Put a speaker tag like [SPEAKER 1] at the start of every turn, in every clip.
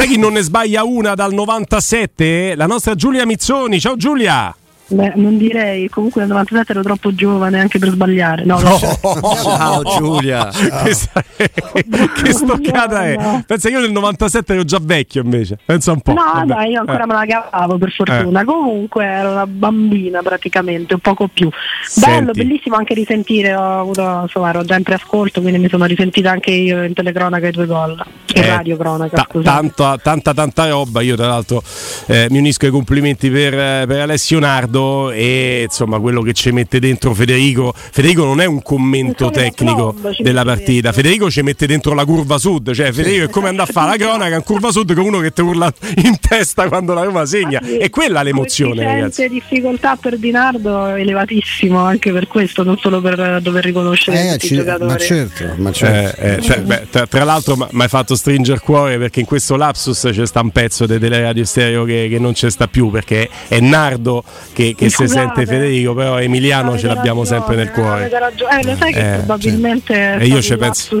[SPEAKER 1] sai chi non ne sbaglia una dal 97? La nostra Giulia Mizzoni. Ciao Giulia!
[SPEAKER 2] Beh, non direi, comunque nel 97 ero troppo giovane anche per sbagliare. No, no.
[SPEAKER 3] Ciao Giulia.
[SPEAKER 1] È- che stoccata è? Pensa io nel 97 ero già vecchio invece. Pensa un po'.
[SPEAKER 2] No,
[SPEAKER 1] Vabbè.
[SPEAKER 2] dai, io ancora
[SPEAKER 1] Eh.
[SPEAKER 2] me la cavavo per fortuna. Comunque ero una bambina praticamente, un poco più. Bello,
[SPEAKER 1] Senti.
[SPEAKER 2] bellissimo anche risentire. Ho avuto, insomma, ero già in preascolto, quindi mi sono risentita anche io in telecronaca i due gol. In
[SPEAKER 1] Eh,
[SPEAKER 2] radio cronaca,
[SPEAKER 1] ta- tanta, tanta tanta roba io tra l'altro eh, mi unisco ai complimenti per, eh, per Alessio Nardo e insomma quello che ci mette dentro Federico Federico non è un commento tecnico della partita
[SPEAKER 2] dentro.
[SPEAKER 1] Federico ci mette dentro la curva sud cioè Federico è come andare a fare la cronaca in curva sud con uno che ti urla in testa quando la Roma segna
[SPEAKER 2] Sì.
[SPEAKER 1] è quella l'emozione ragazzi
[SPEAKER 2] difficoltà per Dinardo elevatissimo anche per questo, non solo per eh, dover riconoscere
[SPEAKER 4] Eh, ci-
[SPEAKER 2] i giocatori.
[SPEAKER 4] ma certo, ma certo.
[SPEAKER 1] Eh, eh, cioè, beh, tra, tra l'altro mi hai fatto stringere il cuore perché in questo lapsus c'è sta un pezzo de- delle radio stereo che, che non c'è sta più perché è Nardo che, che si
[SPEAKER 2] Scusate.
[SPEAKER 1] sente Federico però Emiliano ce l'abbiamo
[SPEAKER 2] ragione,
[SPEAKER 1] sempre nel cuore.
[SPEAKER 2] Eh, lo sai che
[SPEAKER 1] Eh,
[SPEAKER 2] probabilmente
[SPEAKER 1] E
[SPEAKER 2] è
[SPEAKER 1] io ci penso.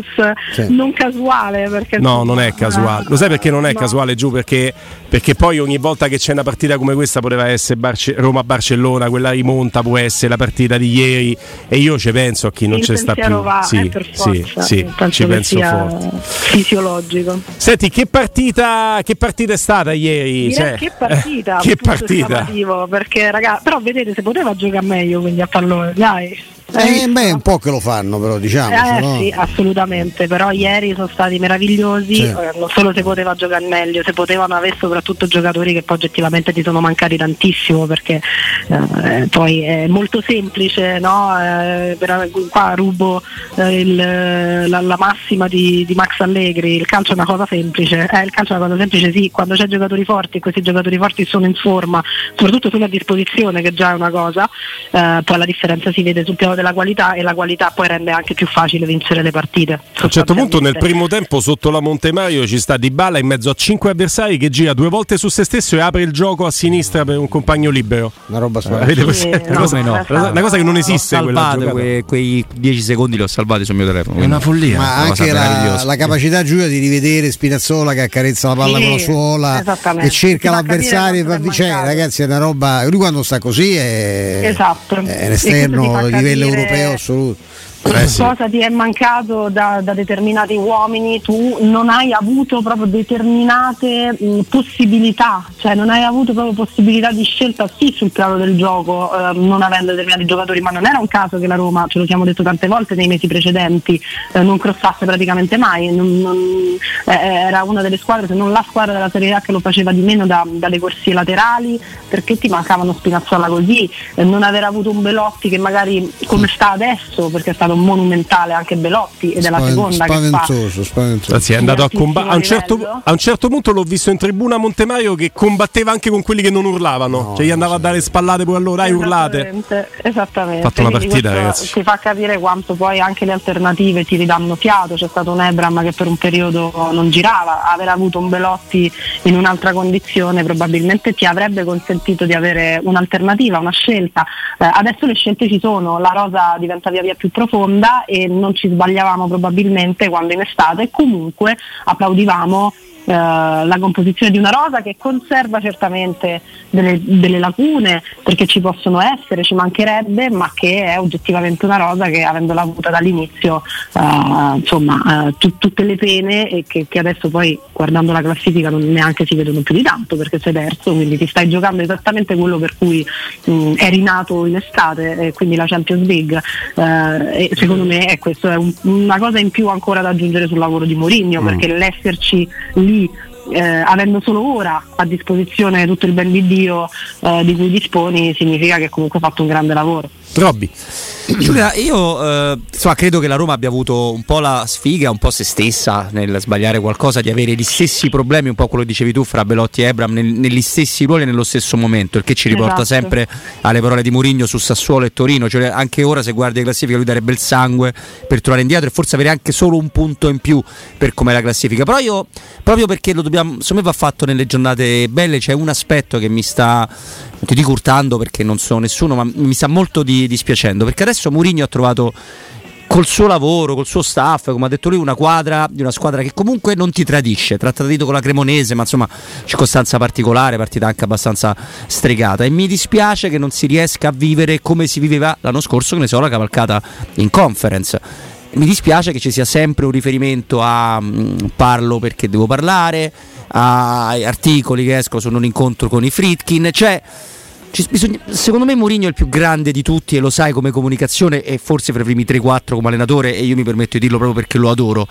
[SPEAKER 4] Sì.
[SPEAKER 2] non casuale perché
[SPEAKER 1] No, non è casuale. Lo sai perché non è
[SPEAKER 2] no.
[SPEAKER 1] casuale giù? Perché, perché poi ogni volta che c'è una partita come questa poteva essere Barce- Roma-Barcellona, quella rimonta può essere la partita di ieri e io ci penso a chi non c'è sta più.
[SPEAKER 2] va,
[SPEAKER 1] sì,
[SPEAKER 2] eh,
[SPEAKER 1] sì, sì, ci penso forte.
[SPEAKER 2] fisiologico
[SPEAKER 1] Senti, che partita, che partita è stata ieri? Cioè,
[SPEAKER 2] che partita
[SPEAKER 1] eh, che partita?
[SPEAKER 2] perché ragazzi però vedete se poteva giocare meglio quindi a pallone dai
[SPEAKER 4] Eh, beh, è un po' che lo fanno, però diciamo.
[SPEAKER 2] Eh
[SPEAKER 4] no?
[SPEAKER 2] sì, assolutamente, però ieri sono stati meravigliosi,
[SPEAKER 4] Sì.
[SPEAKER 2] eh, non solo se poteva giocare meglio, se potevano avere soprattutto giocatori che poi oggettivamente ti sono mancati tantissimo perché eh, poi è molto semplice, no? Eh, per- qua rubo eh, il- la, la massima di, di Max Allegri, il calcio è una cosa semplice, eh, il calcio è una cosa semplice sì, quando c'è giocatori forti e questi giocatori forti sono in forma, soprattutto sono a disposizione che già è una cosa, eh, poi la differenza si vede sul piano della qualità e la qualità poi rende anche più facile vincere le partite.
[SPEAKER 1] A un certo punto nel primo tempo sotto la Montemario ci sta Dybala in mezzo a cinque avversari che gira due volte su se stesso e apre il gioco a sinistra per un compagno libero.
[SPEAKER 4] Una roba
[SPEAKER 1] Avete
[SPEAKER 4] spaventosa.
[SPEAKER 1] presente? Una cosa,
[SPEAKER 3] Come no?
[SPEAKER 1] una- cosa che non esiste giocata.
[SPEAKER 3] que- quei 10 secondi li ho salvati sul mio telefono.
[SPEAKER 5] È una follia.
[SPEAKER 4] Ma
[SPEAKER 3] Una cosa
[SPEAKER 4] anche la, la capacità Giulia di rivedere Spinazzola che accarezza la palla
[SPEAKER 2] Sì,
[SPEAKER 4] con la suola e cerca l'avversario e
[SPEAKER 2] capire
[SPEAKER 4] va
[SPEAKER 2] quanto
[SPEAKER 4] vicino.
[SPEAKER 2] è mancato.
[SPEAKER 4] Ragazzi, è una roba. Lui quando sta così è,
[SPEAKER 2] Esatto.
[SPEAKER 4] è un esterno di livello europeo assoluto.
[SPEAKER 1] Eh
[SPEAKER 2] cosa ti è mancato da, da determinati uomini, tu non hai avuto proprio determinate mh, possibilità, cioè non hai avuto proprio possibilità di scelta sì sul piano del gioco, eh, non avendo determinati giocatori, ma non era un caso che la Roma, ce lo siamo detto tante volte nei mesi precedenti, eh, non crossasse praticamente mai, non- non- eh, era una delle squadre, se non la squadra della Serie A che lo faceva di meno da- dalle corsie laterali, perché ti mancavano Spinazzola così, eh, non aver avuto un Belotti che magari come sta adesso, perché è stato monumentale anche Belotti ed è la
[SPEAKER 4] Spaven-
[SPEAKER 2] seconda che fa
[SPEAKER 4] spaventoso, spaventoso.
[SPEAKER 1] Anzi, è andato a combattere. A, un certo- a un certo punto l'ho visto in tribuna a Montemario che combatteva anche con quelli che non urlavano. cioè, gli andava a dare spallate pure a loro, dai, urlate.
[SPEAKER 2] Esattamente.
[SPEAKER 1] Fatto una partita, ragazzi.
[SPEAKER 2] Ti fa capire quanto poi anche le alternative ti ridanno fiato. C'è stato un Ebram che per un periodo non girava, aver avuto un Belotti in un'altra condizione probabilmente ti avrebbe consentito di avere un'alternativa, una scelta. Eh, adesso le scelte ci sono, la rosa diventa via via più profonda e non ci sbagliavamo probabilmente quando in estate comunque applaudivamo la composizione di una rosa che conserva certamente delle, delle lacune perché ci possono essere, ci mancherebbe, ma che è oggettivamente una rosa che avendola avuta dall'inizio eh, insomma eh, tu- tutte le pene e che, che adesso poi guardando la classifica non neanche si vedono più di tanto perché sei terzo, quindi ti stai giocando esattamente quello per cui mh, eri nato in estate e quindi la Champions League eh, e secondo me è questo è un- una cosa in più ancora da aggiungere sul lavoro di Mourinho perché l'esserci lì eh, avendo solo ora a disposizione tutto il ben di Dio eh, di cui disponi significa che comunque hai fatto un grande lavoro.
[SPEAKER 1] Robby.
[SPEAKER 3] Giulia, io eh, insomma, credo che la Roma abbia avuto un po' la sfiga, un po' se stessa nel sbagliare qualcosa, di avere gli stessi problemi, un po' quello che dicevi tu, fra Belotti e Ebram, nel- negli stessi ruoli e nello stesso momento, il che ci riporta
[SPEAKER 2] Esatto.
[SPEAKER 3] sempre alle parole di Mourinho su Sassuolo e Torino, cioè anche ora se guardi la classifica lui darebbe il sangue per tornare indietro e forse avere anche solo un punto in più per com'è la classifica. Però io, proprio perché lo dobbiamo, secondo me va fatto nelle giornate belle, c'è un aspetto che mi sta, non ti dico urtando perché non sono nessuno, ma mi sta molto di- dispiacendo, perché adesso Mourinho ha trovato col suo lavoro, col suo staff, come ha detto lui, una quadra di una squadra che comunque non ti tradisce. Tra tradito con la Cremonese, ma insomma, circostanza particolare, partita anche abbastanza stregata. E mi dispiace che non si riesca a vivere come si viveva l'anno scorso, che ne so, la cavalcata in conference. Mi dispiace che ci sia sempre un riferimento a mm, parlo perché devo parlare, a articoli che escono su un incontro con i Fritkin, cioè ci- bisogna- secondo me Mourinho è il più grande di tutti e lo sai come comunicazione e forse fra i primi 3-4 come allenatore e io mi permetto di dirlo proprio perché lo adoro.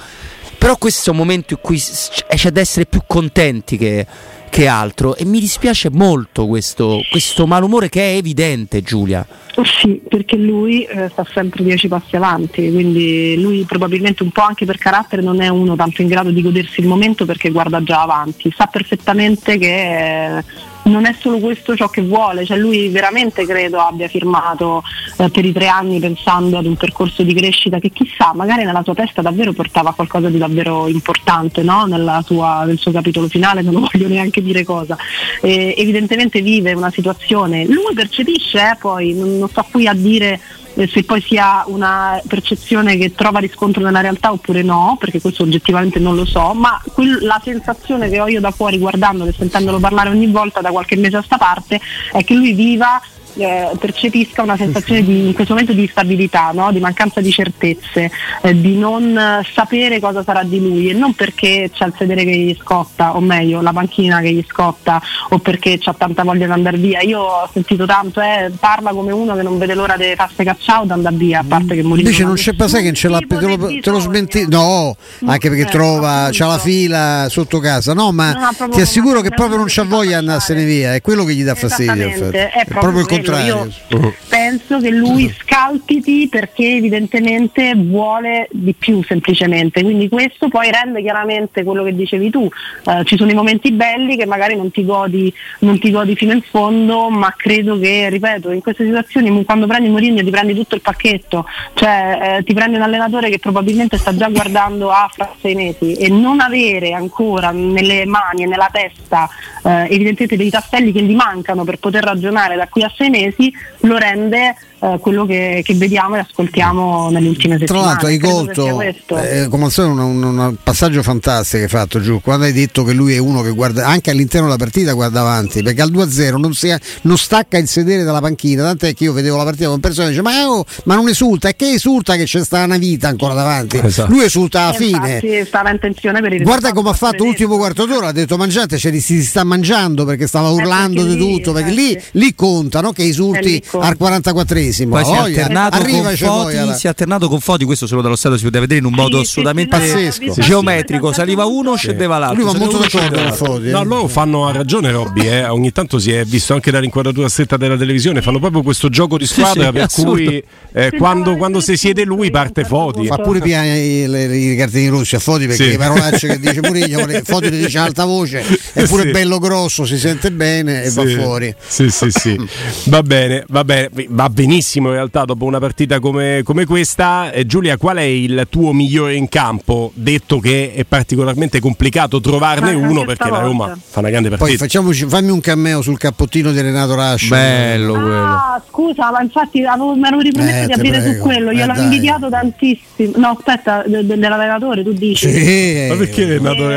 [SPEAKER 3] Però questo è un momento in cui c'è da essere più contenti che, che altro e mi dispiace molto questo, questo malumore che è evidente Giulia.
[SPEAKER 2] Sì, perché lui eh, sta sempre dieci passi avanti, quindi lui probabilmente un po' anche per carattere non è uno tanto in grado di godersi il momento perché guarda già avanti, sa perfettamente che eh, non è solo questo ciò che vuole, cioè lui veramente credo abbia firmato eh, per i tre anni pensando ad un percorso di crescita che chissà, magari nella sua testa davvero portava qualcosa di davvero importante no? Sua- nel suo capitolo finale, non voglio neanche dire cosa. Eh, evidentemente vive una situazione, lui percepisce eh, poi, non, non sto qui a dire eh, se poi sia una percezione che trova riscontro nella realtà oppure no, perché questo oggettivamente non lo so, ma quel- la sensazione che ho io da fuori guardandolo e sentendolo parlare ogni volta da qualche mese a sta parte è che lui viva eh, percepisca una sensazione di, in questo momento di instabilità, no? di mancanza di certezze, eh, di non sapere cosa sarà di lui e non perché c'è il sedere che gli scotta, o meglio la panchina che gli scotta o perché c'ha tanta voglia di andare via. Io ho sentito tanto, eh, parla come uno che non vede l'ora di farsi cacciao di andare via, a parte che Mourinho
[SPEAKER 4] Invece non
[SPEAKER 2] ha
[SPEAKER 4] c'è sai che ce l'ha te lo, te lo smenti. No, anche perché
[SPEAKER 2] Eh,
[SPEAKER 4] trova,
[SPEAKER 2] appunto.
[SPEAKER 4] c'ha la fila sotto casa. No, ma
[SPEAKER 2] proprio
[SPEAKER 4] ti assicuro che proprio non c'ha voglia di andarsene via, è quello che gli dà fastidio.
[SPEAKER 2] Esattamente,
[SPEAKER 4] infatti.
[SPEAKER 2] è
[SPEAKER 4] È proprio il
[SPEAKER 2] quello.
[SPEAKER 4] contrario.
[SPEAKER 2] Io penso che lui scalpiti perché evidentemente vuole di più semplicemente, quindi questo poi rende chiaramente quello che dicevi tu, Eh, ci sono i momenti belli che magari non ti, godi, non ti godi fino in fondo, ma credo che, ripeto, in queste situazioni quando prendi Mourinho ti prendi tutto il pacchetto, cioè eh, ti prendi un allenatore che probabilmente sta già guardando a fra sei mesi e non avere ancora nelle mani e nella testa eh, evidentemente dei tasselli che gli mancano per poter ragionare da qui a sei mesi lo rende eh, quello che, che, vediamo e ascoltiamo nelle ultime settimane.
[SPEAKER 4] Tra l'altro hai colto, eh, come al solito, un, un, passaggio fantastico hai fatto giù, quando hai detto che lui è uno che guarda anche all'interno della partita guarda avanti, perché al 2-0 non, si, non stacca il sedere dalla panchina, tant'è che io vedevo la partita con persone che dice ma, oh, ma non esulta, è che esulta che c'è sta una vita ancora davanti,
[SPEAKER 1] esatto.
[SPEAKER 4] lui esulta alla
[SPEAKER 2] e
[SPEAKER 4] fine.
[SPEAKER 2] Stava intenzione per il
[SPEAKER 4] guarda come ha fatto l'ultimo quarto d'ora, ha detto mangiate, cioè, si sta mangiando perché stava urlando eh,
[SPEAKER 2] perché
[SPEAKER 4] di tutto, perché lì, lì contano che esulti
[SPEAKER 2] eh,
[SPEAKER 4] al 44 tantissimo.
[SPEAKER 3] Poi oh, si, è alternato con Foti,
[SPEAKER 4] alla...
[SPEAKER 3] si è alternato con Foti, questo solo dallo stato si poteva vedere in un modo
[SPEAKER 2] sì,
[SPEAKER 3] assolutamente
[SPEAKER 4] pazzesco.
[SPEAKER 3] geometrico. Saliva uno, sì. scendeva l'altro.
[SPEAKER 4] Lui va molto d'accordo con Foti. Eh.
[SPEAKER 1] No, loro fanno a ragione Robby, eh. ogni tanto si è visto anche dall'inquadratura stretta della televisione, fanno proprio questo gioco di squadra
[SPEAKER 3] sì,
[SPEAKER 1] per cui eh, quando, quando si siede lui parte Foti.
[SPEAKER 4] Fa pure piano i, i, i cartini russi a Foti perché le parolacce che dice Murigno, Foti le dice a alta voce, è pure bello grosso, si sente bene e va fuori.
[SPEAKER 1] Sì, sì, sì. va bene, va bene, va benissimo in realtà dopo una partita come, come questa. Eh, Giulia, qual è il tuo migliore in campo? Detto che è particolarmente complicato trovarne
[SPEAKER 2] Ah,
[SPEAKER 1] uno perché la. Roma fa una grande
[SPEAKER 4] Poi
[SPEAKER 1] partita.
[SPEAKER 4] facciamoci, fammi un cameo sul cappottino di Renato Rascio.
[SPEAKER 3] Bello quello.
[SPEAKER 2] Ah, scusa, ma infatti avevo, mi ero ripromesso
[SPEAKER 4] Eh,
[SPEAKER 2] di aprire
[SPEAKER 4] prego.
[SPEAKER 2] su quello,
[SPEAKER 4] Eh,
[SPEAKER 2] gliel'ho
[SPEAKER 4] dai.
[SPEAKER 2] invidiato tantissimo. No, aspetta, de- de- dell'allenatore tu dici.
[SPEAKER 4] Sì,
[SPEAKER 1] Ma perché Renato
[SPEAKER 2] Eh?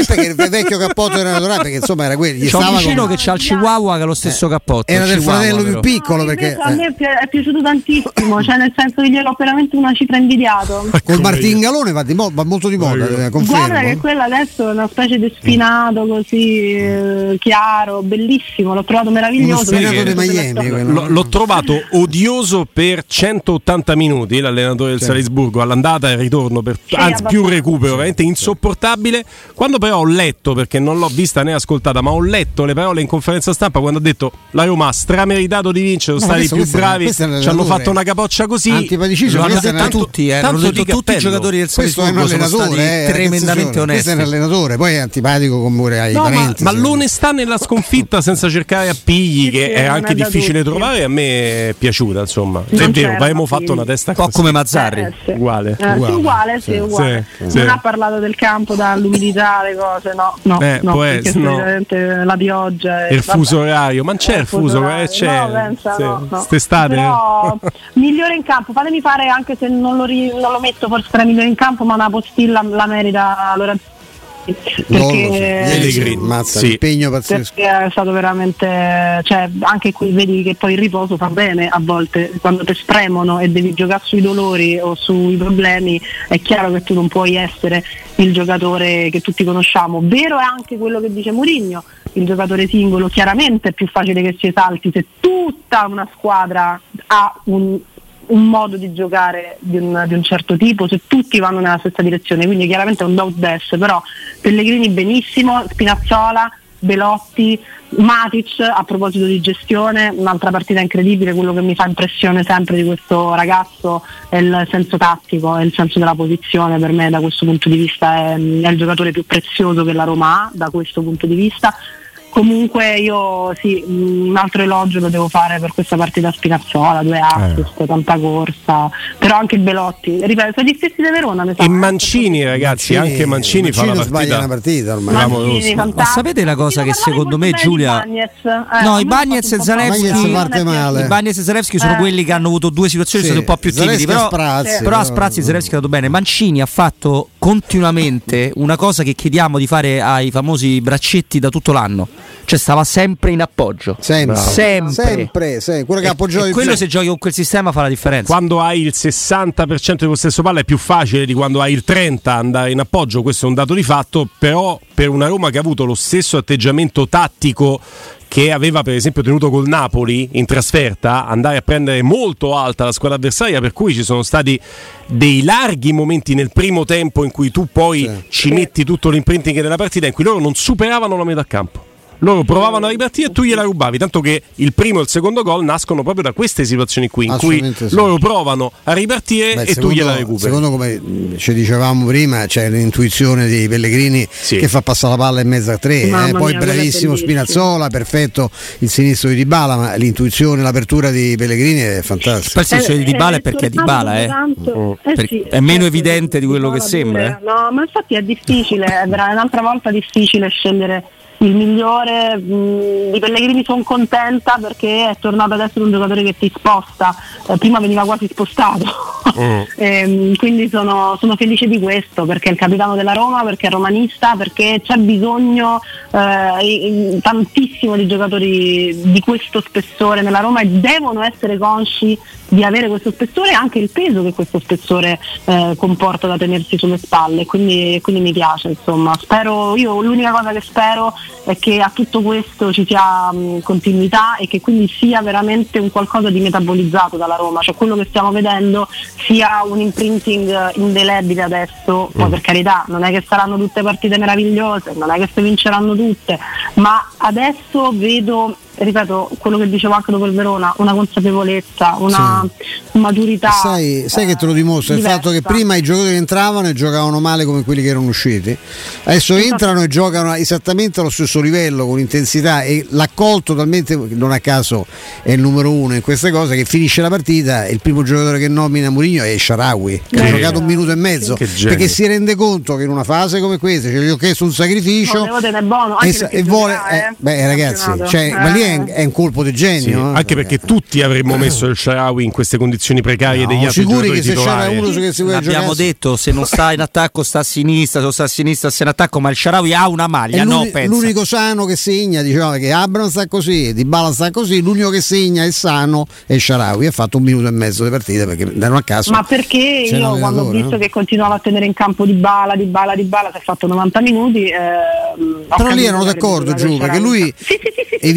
[SPEAKER 4] Eh, perché il vecchio cappotto di Renato Rascio, perché insomma era quello, gli
[SPEAKER 3] C'è un vicino
[SPEAKER 4] con-
[SPEAKER 3] che c'ha il Chihuahua che ha lo stesso cappotto.
[SPEAKER 4] era
[SPEAKER 3] il
[SPEAKER 4] del fratello più piccolo
[SPEAKER 2] No,
[SPEAKER 4] perché
[SPEAKER 2] invece a
[SPEAKER 4] eh,
[SPEAKER 2] me è pi- è piaciuto tantissimo, cioè nel senso che gliel'ho veramente una cifra invidiato.
[SPEAKER 4] col Martingalone va, di mo- va molto di moda, eh.
[SPEAKER 2] Guarda che quella adesso è una specie di spinato così eh, chiaro, bellissimo, l'ho trovato meraviglioso.
[SPEAKER 4] Miami, quello.
[SPEAKER 1] L'ho, trovato odioso per 180 minuti l'allenatore del Salisburgo all'andata e al ritorno per,
[SPEAKER 2] Sì,
[SPEAKER 1] anzi più recupero veramente insopportabile quando però ho letto perché non l'ho vista né ascoltata ma ho letto le parole in conferenza stampa quando ha detto la Roma ha strameritato di vincere sono
[SPEAKER 4] No,
[SPEAKER 1] stati più
[SPEAKER 4] è-
[SPEAKER 1] bravi ci hanno fatto una capoccia così
[SPEAKER 4] Antipaticissimo,
[SPEAKER 3] Lo hanno detto
[SPEAKER 4] un-
[SPEAKER 3] tutti, eh,
[SPEAKER 1] tanto
[SPEAKER 3] detto
[SPEAKER 1] di
[SPEAKER 3] tutti i giocatori del
[SPEAKER 4] questo è un allenatore, eh,
[SPEAKER 3] tremendamente onesti.
[SPEAKER 4] Questo è un allenatore, poi è antipatico come pure ai
[SPEAKER 1] No, ma,
[SPEAKER 4] parenti.
[SPEAKER 1] ma
[SPEAKER 4] me.
[SPEAKER 1] l'onestà nella sconfitta senza cercare appigli, che è anche difficile
[SPEAKER 2] tutti.
[SPEAKER 1] trovare, a me è piaciuta. Insomma,
[SPEAKER 2] Non
[SPEAKER 1] è vero, avremmo
[SPEAKER 2] appigli.
[SPEAKER 1] fatto una testa
[SPEAKER 3] Un po'
[SPEAKER 1] così.
[SPEAKER 3] come Mazzarri.
[SPEAKER 2] Eh, sì.
[SPEAKER 1] Uguale.
[SPEAKER 2] Eh, sì,
[SPEAKER 4] Uguale.
[SPEAKER 2] uguale, sì, uguale.
[SPEAKER 1] Sì,
[SPEAKER 2] non ha parlato del campo, dall'umidità, le cose, no, no,
[SPEAKER 1] Eh,
[SPEAKER 2] no
[SPEAKER 1] può
[SPEAKER 2] perché
[SPEAKER 1] essere, no.
[SPEAKER 2] solitamente la pioggia e
[SPEAKER 1] il
[SPEAKER 2] vabbè.
[SPEAKER 1] fuso orario, ma c'è il fuso,
[SPEAKER 2] orario.
[SPEAKER 1] eh, c'è.
[SPEAKER 2] No,
[SPEAKER 1] Quest'estate aspettate?
[SPEAKER 2] Però, migliore in campo, fatemi fare anche se non lo, ri- non lo metto forse tra i migliori in campo, ma una postilla la merita Lorenzo.
[SPEAKER 4] So.
[SPEAKER 2] Perché,
[SPEAKER 1] Pellegrini.
[SPEAKER 4] Mazza,
[SPEAKER 1] Sì.
[SPEAKER 4] impegno pazzesco.
[SPEAKER 2] perché è stato veramente, cioè anche qui vedi che poi il riposo fa bene a volte, quando ti spremono e devi giocare sui dolori o sui problemi, è chiaro che tu non puoi essere il giocatore che tutti conosciamo. Vero è anche quello che dice Mourinho, il giocatore singolo chiaramente è più facile che si esalti se tutta una squadra ha un, un modo di giocare di un, di un certo tipo, se tutti vanno nella stessa direzione, quindi chiaramente è un doubt dash, però Pellegrini benissimo, Spinazzola, Belotti, Matic a proposito di gestione, un'altra partita incredibile, quello che mi fa impressione sempre di questo ragazzo è il senso tattico, è il senso della posizione, per me da questo punto di vista è, è il giocatore più prezioso che la Roma ha da questo punto di vista. Comunque io sì, un altro elogio lo devo fare per questa partita a Spinazzola, due assist, tanta corsa, però anche Belotti, ripeto, sono gli stessi di Verona, mi sa.
[SPEAKER 1] E Mancini, ragazzi, anche Mancini, fa la
[SPEAKER 4] non sbaglia
[SPEAKER 1] partita.
[SPEAKER 4] una partita ormai.
[SPEAKER 1] Mancini,
[SPEAKER 2] Mancini,
[SPEAKER 1] Ma
[SPEAKER 2] fantastico.
[SPEAKER 3] sapete la cosa che secondo me, Giulia-
[SPEAKER 2] Bagnez. Eh,
[SPEAKER 3] No, i
[SPEAKER 2] me
[SPEAKER 3] Bagnez
[SPEAKER 2] ha
[SPEAKER 3] e Zalewski-
[SPEAKER 4] Bagnez parte male.
[SPEAKER 3] I Bagnes e Zalewski sono
[SPEAKER 2] Eh.
[SPEAKER 3] quelli che hanno avuto due situazioni
[SPEAKER 4] Sì,
[SPEAKER 3] state un po' più timidi. Però,
[SPEAKER 4] a sprazzi,
[SPEAKER 3] però a sprazzi Zalewski è andato bene. Mancini ha fatto continuamente una cosa che chiediamo di fare ai famosi braccetti da tutto l'anno. Cioè stava sempre in appoggio.
[SPEAKER 4] Sempre.
[SPEAKER 3] Sempre.
[SPEAKER 4] Sempre, sempre. quello che ha appoggiato
[SPEAKER 3] e quello se giochi con quel sistema fa la differenza.
[SPEAKER 1] Quando hai il 60% di possesso palla è più facile di quando hai il 30% andare in appoggio, questo è un dato di fatto, però per una Roma che ha avuto lo stesso atteggiamento tattico che aveva per esempio tenuto col Napoli in trasferta, andare a prendere molto alta la squadra avversaria, per cui ci sono stati dei larghi momenti nel primo tempo in cui tu poi
[SPEAKER 4] Sì.
[SPEAKER 1] ci metti tutto l'imprinting della partita in cui loro non superavano la metà campo. Loro provavano a ripartire e tu gliela rubavi, tanto che il primo e il secondo gol nascono proprio da queste situazioni qui, in cui
[SPEAKER 4] sì.
[SPEAKER 1] loro provano a ripartire
[SPEAKER 4] Beh,
[SPEAKER 1] e tu
[SPEAKER 4] secondo-
[SPEAKER 1] gliela recuperi.
[SPEAKER 4] Secondo come ci dicevamo prima, c'è l'intuizione di Pellegrini
[SPEAKER 1] Sì.
[SPEAKER 4] che fa passare la palla in mezzo a tre. Eh. Poi
[SPEAKER 2] mia,
[SPEAKER 4] bravissimo. Spinazzola, perfetto il sinistro di Dybala, ma l'intuizione, l'apertura di Pellegrini è fantastica.
[SPEAKER 3] Poi il senso di Dybala è perché è Dybala, eh.
[SPEAKER 2] tanto- eh sì,
[SPEAKER 3] è meno
[SPEAKER 2] certo,
[SPEAKER 3] evidente di quello che sembra,
[SPEAKER 2] pure. No, ma infatti è difficile, è un'altra volta difficile scegliere il migliore. mh, di Pellegrini sono contenta perché è tornato ad essere un giocatore che ti sposta, Eh, prima veniva quasi spostato.
[SPEAKER 1] Mm.
[SPEAKER 2] Ehm, quindi sono, sono felice di questo perché è il capitano della Roma, perché è romanista, perché c'è bisogno eh, tantissimo di giocatori di questo spessore nella Roma e devono essere consci di avere questo spessore e anche il peso che questo spessore eh, comporta da tenersi sulle spalle. Quindi, quindi mi piace, insomma. Spero, io l'unica cosa che spero è che a tutto questo ci sia mh, continuità e che quindi sia veramente un qualcosa di metabolizzato dalla Roma, cioè quello che stiamo vedendo sia un imprinting eh, indelebile adesso, poi per carità non è che saranno tutte partite meravigliose, non è che si vinceranno tutte, ma adesso vedo ripeto quello che dicevo anche dopo il Verona, una consapevolezza, una maturità.
[SPEAKER 4] Sai, sai che te lo dimostra il
[SPEAKER 2] diversa.
[SPEAKER 4] fatto che prima i giocatori entravano e giocavano male come quelli che erano usciti, adesso entrano e giocano esattamente allo stesso livello con intensità e l'accolto talmente non a caso è il numero uno in queste cose che finisce la partita e il primo giocatore che nomina Mourinho è Sharawi che ha
[SPEAKER 2] Sì.
[SPEAKER 4] giocato un minuto e mezzo
[SPEAKER 1] Che
[SPEAKER 4] perché si rende conto che in una fase come questa cioè, gli ho chiesto un sacrificio
[SPEAKER 2] No,
[SPEAKER 4] e, e vuole eh,
[SPEAKER 2] eh,
[SPEAKER 4] beh
[SPEAKER 2] il
[SPEAKER 4] ragazzi cioè, ma lì è,
[SPEAKER 2] Eh.
[SPEAKER 4] è un colpo di
[SPEAKER 1] Sì,
[SPEAKER 4] genio eh.
[SPEAKER 1] anche perché tutti avremmo messo il Sharawi in queste condizioni precarie
[SPEAKER 4] No,
[SPEAKER 1] degli altri
[SPEAKER 4] sicuri che se c'era
[SPEAKER 1] titolari.
[SPEAKER 4] uno che si vuole
[SPEAKER 3] L'abbiamo
[SPEAKER 4] giocare
[SPEAKER 3] detto, se non sta in attacco sta a sinistra, se non sta a sinistra sta in attacco, ma il Sharawi ha una maglia, no
[SPEAKER 4] l'unico sano che segna, diciamo che Abram sta così, Di Bala sta così, l'unico che segna è sano è Sharawi, ha fatto un minuto e mezzo di partita perché non a caso.
[SPEAKER 2] Ma perché io quando ho visto
[SPEAKER 4] no?
[SPEAKER 2] che continuava a tenere in campo di bala, di bala, di bala, si è fatto 90 minuti. ho
[SPEAKER 4] Però lì erano d'accordo Giù, perché
[SPEAKER 2] c'era
[SPEAKER 4] lui
[SPEAKER 2] Sì, sì, sì, sì,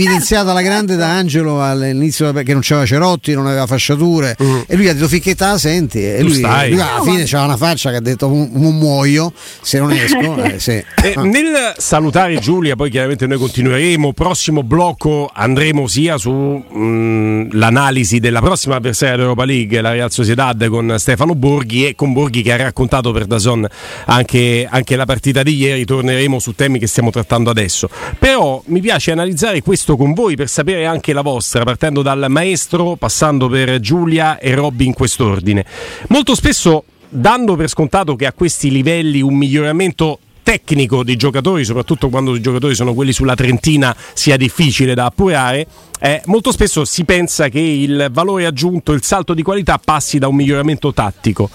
[SPEAKER 4] evidenziata
[SPEAKER 2] certo,
[SPEAKER 4] la grande da. Angelo all'inizio che non c'aveva Cerotti, non aveva fasciature e lui ha detto finché te la senti e lui, lui alla fine c'aveva una faccia che ha detto non muoio se non esco. eh, sì.
[SPEAKER 1] Eh, nel salutare Giulia, poi chiaramente noi continueremo. Prossimo blocco andremo sia sull'analisi della prossima avversaria dell'Europa League, la Real Sociedad, con Stefano Borghi e con Borghi che ha raccontato per Dazon anche, anche la partita di ieri. Torneremo su temi che stiamo trattando adesso. Però mi piace analizzare questo con voi per sapere anche la vostra, partendo dal maestro, passando per Giulia e Robby in quest'ordine. Molto spesso dando per scontato che a questi livelli un miglioramento tecnico di giocatori, soprattutto quando i giocatori sono quelli sulla trentina, sia difficile da appurare. Eh, molto spesso si pensa che il valore aggiunto, il salto di qualità passi da un miglioramento tattico.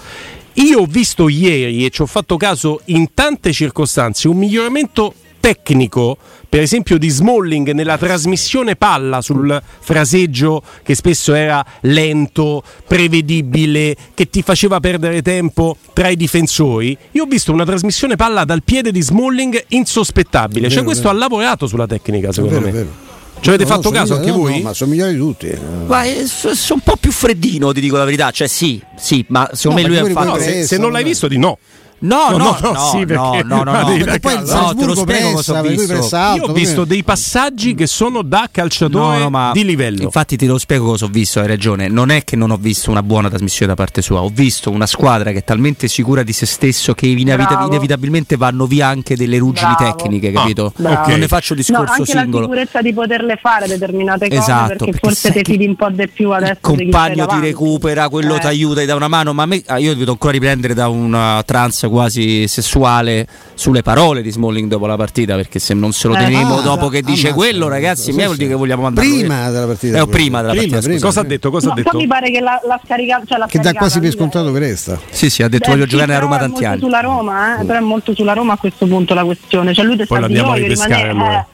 [SPEAKER 1] Io ho visto ieri e ci ho fatto caso in tante circostanze un miglioramento tecnico, per esempio di Smalling nella trasmissione palla sul fraseggio che spesso era lento, prevedibile, che ti faceva perdere tempo tra i difensori. Io ho visto una trasmissione palla dal piede di Smalling insospettabile, cioè questo
[SPEAKER 4] vero.
[SPEAKER 1] ha lavorato sulla tecnica secondo
[SPEAKER 4] Vero,
[SPEAKER 1] me. Ci avete
[SPEAKER 4] No,
[SPEAKER 1] fatto caso anche
[SPEAKER 4] no,
[SPEAKER 1] voi?
[SPEAKER 4] no, ma sono migliori di tutti.
[SPEAKER 3] Ma eh, so- sono un po' più freddino, ti dico la verità. Cioè, sì, sì, ma secondo
[SPEAKER 4] No,
[SPEAKER 3] me lui ha fatto.
[SPEAKER 1] Se, se non l'hai visto di no.
[SPEAKER 3] No, no,
[SPEAKER 1] No,
[SPEAKER 3] no,
[SPEAKER 1] no,
[SPEAKER 3] no,
[SPEAKER 1] sì,
[SPEAKER 3] no, no, no, no.
[SPEAKER 4] poi il
[SPEAKER 3] No, te lo spiego cosa ho visto.
[SPEAKER 4] pressa alto,
[SPEAKER 1] Io ho visto dei passaggi che sono da calciatore
[SPEAKER 3] No, no, ma
[SPEAKER 1] di livello.
[SPEAKER 3] Infatti ti lo spiego cosa ho visto, hai ragione. Non è che non ho visto una buona trasmissione da parte sua, ho visto una squadra che è talmente sicura di se stesso che inevita- inevitabilmente vanno via anche delle ruggini
[SPEAKER 2] Bravo.
[SPEAKER 3] tecniche,
[SPEAKER 1] Ah,
[SPEAKER 3] capito?
[SPEAKER 1] ok.
[SPEAKER 3] Non ne faccio
[SPEAKER 2] No,
[SPEAKER 3] discorso
[SPEAKER 2] anche la
[SPEAKER 3] singolo.
[SPEAKER 2] sicurezza di poterle fare determinate cose
[SPEAKER 3] Esatto,
[SPEAKER 2] perché,
[SPEAKER 3] perché
[SPEAKER 2] forse ti
[SPEAKER 3] che
[SPEAKER 2] fidi un po' di più adesso
[SPEAKER 3] il compagno ti recupera, quello
[SPEAKER 2] Eh.
[SPEAKER 3] ti aiuta, ti dà una mano, ma a me, ah, io devo ancora riprendere da una trance quasi sessuale sulle parole di Smalling dopo la partita, perché se non se lo
[SPEAKER 2] Eh,
[SPEAKER 3] teniamo
[SPEAKER 4] ah,
[SPEAKER 3] dopo che dice
[SPEAKER 4] ammazza,
[SPEAKER 3] quello, ragazzi, miei vuol dire che vogliamo mandare
[SPEAKER 4] Prima della partita.
[SPEAKER 3] Eh, prima della
[SPEAKER 4] Prima,
[SPEAKER 3] partita,
[SPEAKER 4] prima.
[SPEAKER 1] Cosa ha detto? Cosa
[SPEAKER 2] No,
[SPEAKER 1] ha detto?
[SPEAKER 2] mi pare che la, la scarica, cioè la
[SPEAKER 4] Che dà quasi per
[SPEAKER 2] è-
[SPEAKER 4] scontato che resta.
[SPEAKER 3] Sì, sì, ha detto
[SPEAKER 2] Eh,
[SPEAKER 3] voglio
[SPEAKER 2] sì,
[SPEAKER 3] giocare a Roma tanti anni.
[SPEAKER 2] sulla Roma, eh, però è molto sulla Roma a questo punto la questione. Cioè lui
[SPEAKER 1] Poi
[SPEAKER 2] sta
[SPEAKER 1] lo
[SPEAKER 2] di
[SPEAKER 1] andiamo a
[SPEAKER 2] voglio
[SPEAKER 1] ripescare,
[SPEAKER 2] rimanere,
[SPEAKER 1] allora.
[SPEAKER 2] eh,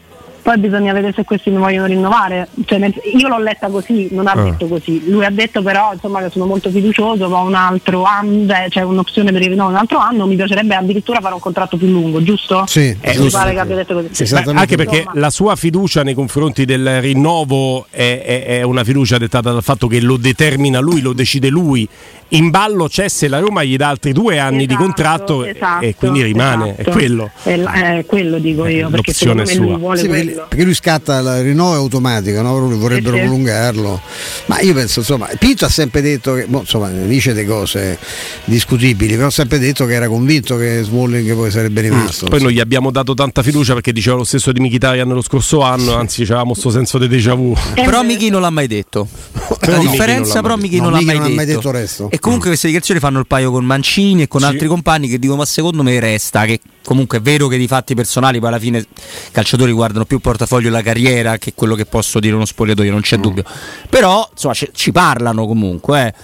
[SPEAKER 2] poi bisogna vedere se questi mi vogliono rinnovare. Cioè, io l'ho letta così, non ha
[SPEAKER 1] Ah.
[SPEAKER 2] detto così. Lui ha detto però insomma, che sono molto fiducioso, ma un altro anno, cioè, c'è un'opzione per il rinnovo un altro anno, mi piacerebbe addirittura fare un contratto più lungo, giusto?
[SPEAKER 4] Sì,
[SPEAKER 1] Eh,
[SPEAKER 2] mi pare che abbia detto così.
[SPEAKER 4] Sì,
[SPEAKER 1] Beh,
[SPEAKER 4] esattamente.
[SPEAKER 1] anche perché
[SPEAKER 2] Insomma.
[SPEAKER 1] la sua fiducia nei confronti del rinnovo è, è- è una fiducia dettata dal fatto che lo determina lui, lo decide lui. In ballo c'è se la Roma gli dà altri due anni di
[SPEAKER 2] Esatto,
[SPEAKER 1] contratto e-
[SPEAKER 2] esatto,
[SPEAKER 1] e quindi rimane.
[SPEAKER 2] esatto.
[SPEAKER 1] È quello.
[SPEAKER 2] È, è quello dico io, perché
[SPEAKER 1] L'opzione
[SPEAKER 2] secondo me
[SPEAKER 1] è
[SPEAKER 2] lui
[SPEAKER 1] sua.
[SPEAKER 2] vuole
[SPEAKER 4] Sì,
[SPEAKER 2] quello.
[SPEAKER 4] perché lui scatta il rinnovo automatico, no? Loro vorrebbero
[SPEAKER 2] Sì, sì.
[SPEAKER 4] prolungarlo. Ma io penso, insomma, Pinto ha sempre detto che, boh, insomma, dice delle cose discutibili, però ha sempre detto che era convinto che Smalling poi sarebbe rimasto.
[SPEAKER 1] Poi noi gli abbiamo dato tanta fiducia perché diceva lo stesso di Mkhitaryan nello scorso anno, anzi avevamo questo senso di déjà vu.
[SPEAKER 2] Eh,
[SPEAKER 3] Però Michi non l'ha mai detto. La differenza, però, Michi non,
[SPEAKER 4] No,
[SPEAKER 3] l'ha mai,
[SPEAKER 4] non ha mai
[SPEAKER 3] detto.
[SPEAKER 4] resto.
[SPEAKER 3] E comunque queste dichiarazioni fanno il paio con Mancini e con
[SPEAKER 1] Sì.
[SPEAKER 3] altri compagni che dicono: Ma secondo me resta. Che comunque è vero che di fatti personali, poi alla fine i calciatori guardano più portafoglio la carriera che quello che posso dire uno spogliatoio, non c'è dubbio. Però insomma ci, ci parlano comunque. eh.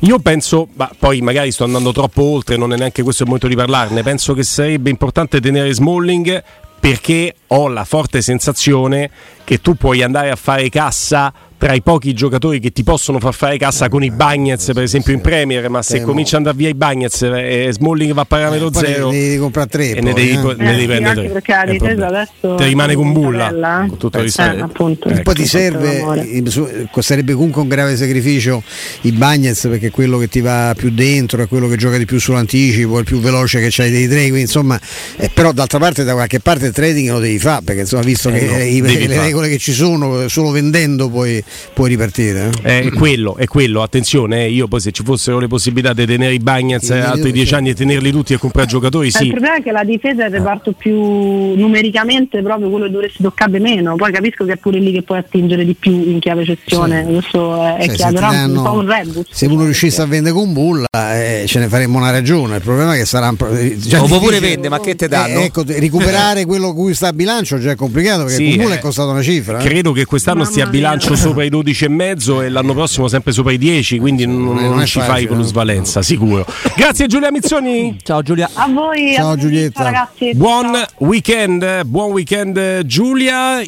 [SPEAKER 1] Io penso, ma poi magari sto andando troppo oltre, non è neanche questo il momento di parlarne. Penso che sarebbe importante tenere Smalling perché ho la forte sensazione che tu puoi andare a fare cassa tra i pochi giocatori che ti possono far fare cassa con i Bagnets, per esempio in Premier, ma se
[SPEAKER 4] Temo.
[SPEAKER 1] comincia ad andare via i Bagnets e Smalling va a
[SPEAKER 4] Poi ne-
[SPEAKER 1] zero
[SPEAKER 4] ne devi comprare tre.
[SPEAKER 1] e
[SPEAKER 4] poi,
[SPEAKER 1] ne devi,
[SPEAKER 4] eh.
[SPEAKER 1] ne
[SPEAKER 2] Eh,
[SPEAKER 1] devi prendere tre.
[SPEAKER 2] adesso
[SPEAKER 1] Ti rimane con bulla,
[SPEAKER 2] eh.
[SPEAKER 1] con tutto il
[SPEAKER 2] Eh,
[SPEAKER 1] rispetto.
[SPEAKER 2] appunto.
[SPEAKER 1] Ecco.
[SPEAKER 4] Poi ti serve, eh, sarebbe comunque un grave sacrificio i Bagnets perché è quello che ti va più dentro, è quello che gioca di più sull'anticipo, è il più veloce che c'hai dei tre, quindi insomma, eh, però d'altra parte da qualche parte il trading lo devi fare perché insomma visto
[SPEAKER 1] Eh
[SPEAKER 4] che
[SPEAKER 1] no,
[SPEAKER 4] eh, i- le
[SPEAKER 1] fare.
[SPEAKER 4] regole che ci sono, solo vendendo puoi, puoi ripartire. eh.
[SPEAKER 1] È quello, è quello, attenzione, eh, io poi se ci fossero le possibilità di tenere i Bagnets
[SPEAKER 4] Sì,
[SPEAKER 1] altri
[SPEAKER 4] io-
[SPEAKER 1] dieci anni e tenerli tutti e comprare giocatori,
[SPEAKER 2] Eh, Il
[SPEAKER 1] sì.
[SPEAKER 2] problema è che la difesa è il reparto più numericamente proprio quello che dovresti toccare meno. Poi capisco che è pure lì che puoi attingere di più in chiave cessione.
[SPEAKER 4] Sì.
[SPEAKER 2] Questo è,
[SPEAKER 4] Cioè,
[SPEAKER 2] chiaro, però è un po' un rebus.
[SPEAKER 4] se uno riuscisse a vendere con bulla eh, ce ne faremmo una ragione, il problema è che sarà un pro- eh,
[SPEAKER 3] pure vendere, ma che te danno?
[SPEAKER 4] Eh, ecco, recuperare quello cui sta a bilancio già è complicato perché
[SPEAKER 1] Sì,
[SPEAKER 4] con bulla
[SPEAKER 1] eh,
[SPEAKER 4] è costato una cifra. eh.
[SPEAKER 1] Credo che quest'anno
[SPEAKER 2] Mamma
[SPEAKER 1] stia a bilancio
[SPEAKER 2] mia.
[SPEAKER 1] Sopra i 12 e mezzo e l'anno prossimo sempre sopra i 10, quindi non,
[SPEAKER 4] non
[SPEAKER 1] ci
[SPEAKER 4] facile,
[SPEAKER 1] fai con
[SPEAKER 4] no?
[SPEAKER 1] svalenza, sicuro. Grazie Giulia Mizzoni.
[SPEAKER 3] Ciao Giulia.
[SPEAKER 2] A voi,
[SPEAKER 4] Ciao,
[SPEAKER 2] a
[SPEAKER 4] Giulietta.
[SPEAKER 2] ragazzi.
[SPEAKER 1] Buon
[SPEAKER 2] Ciao.
[SPEAKER 1] weekend, buon weekend Giulia.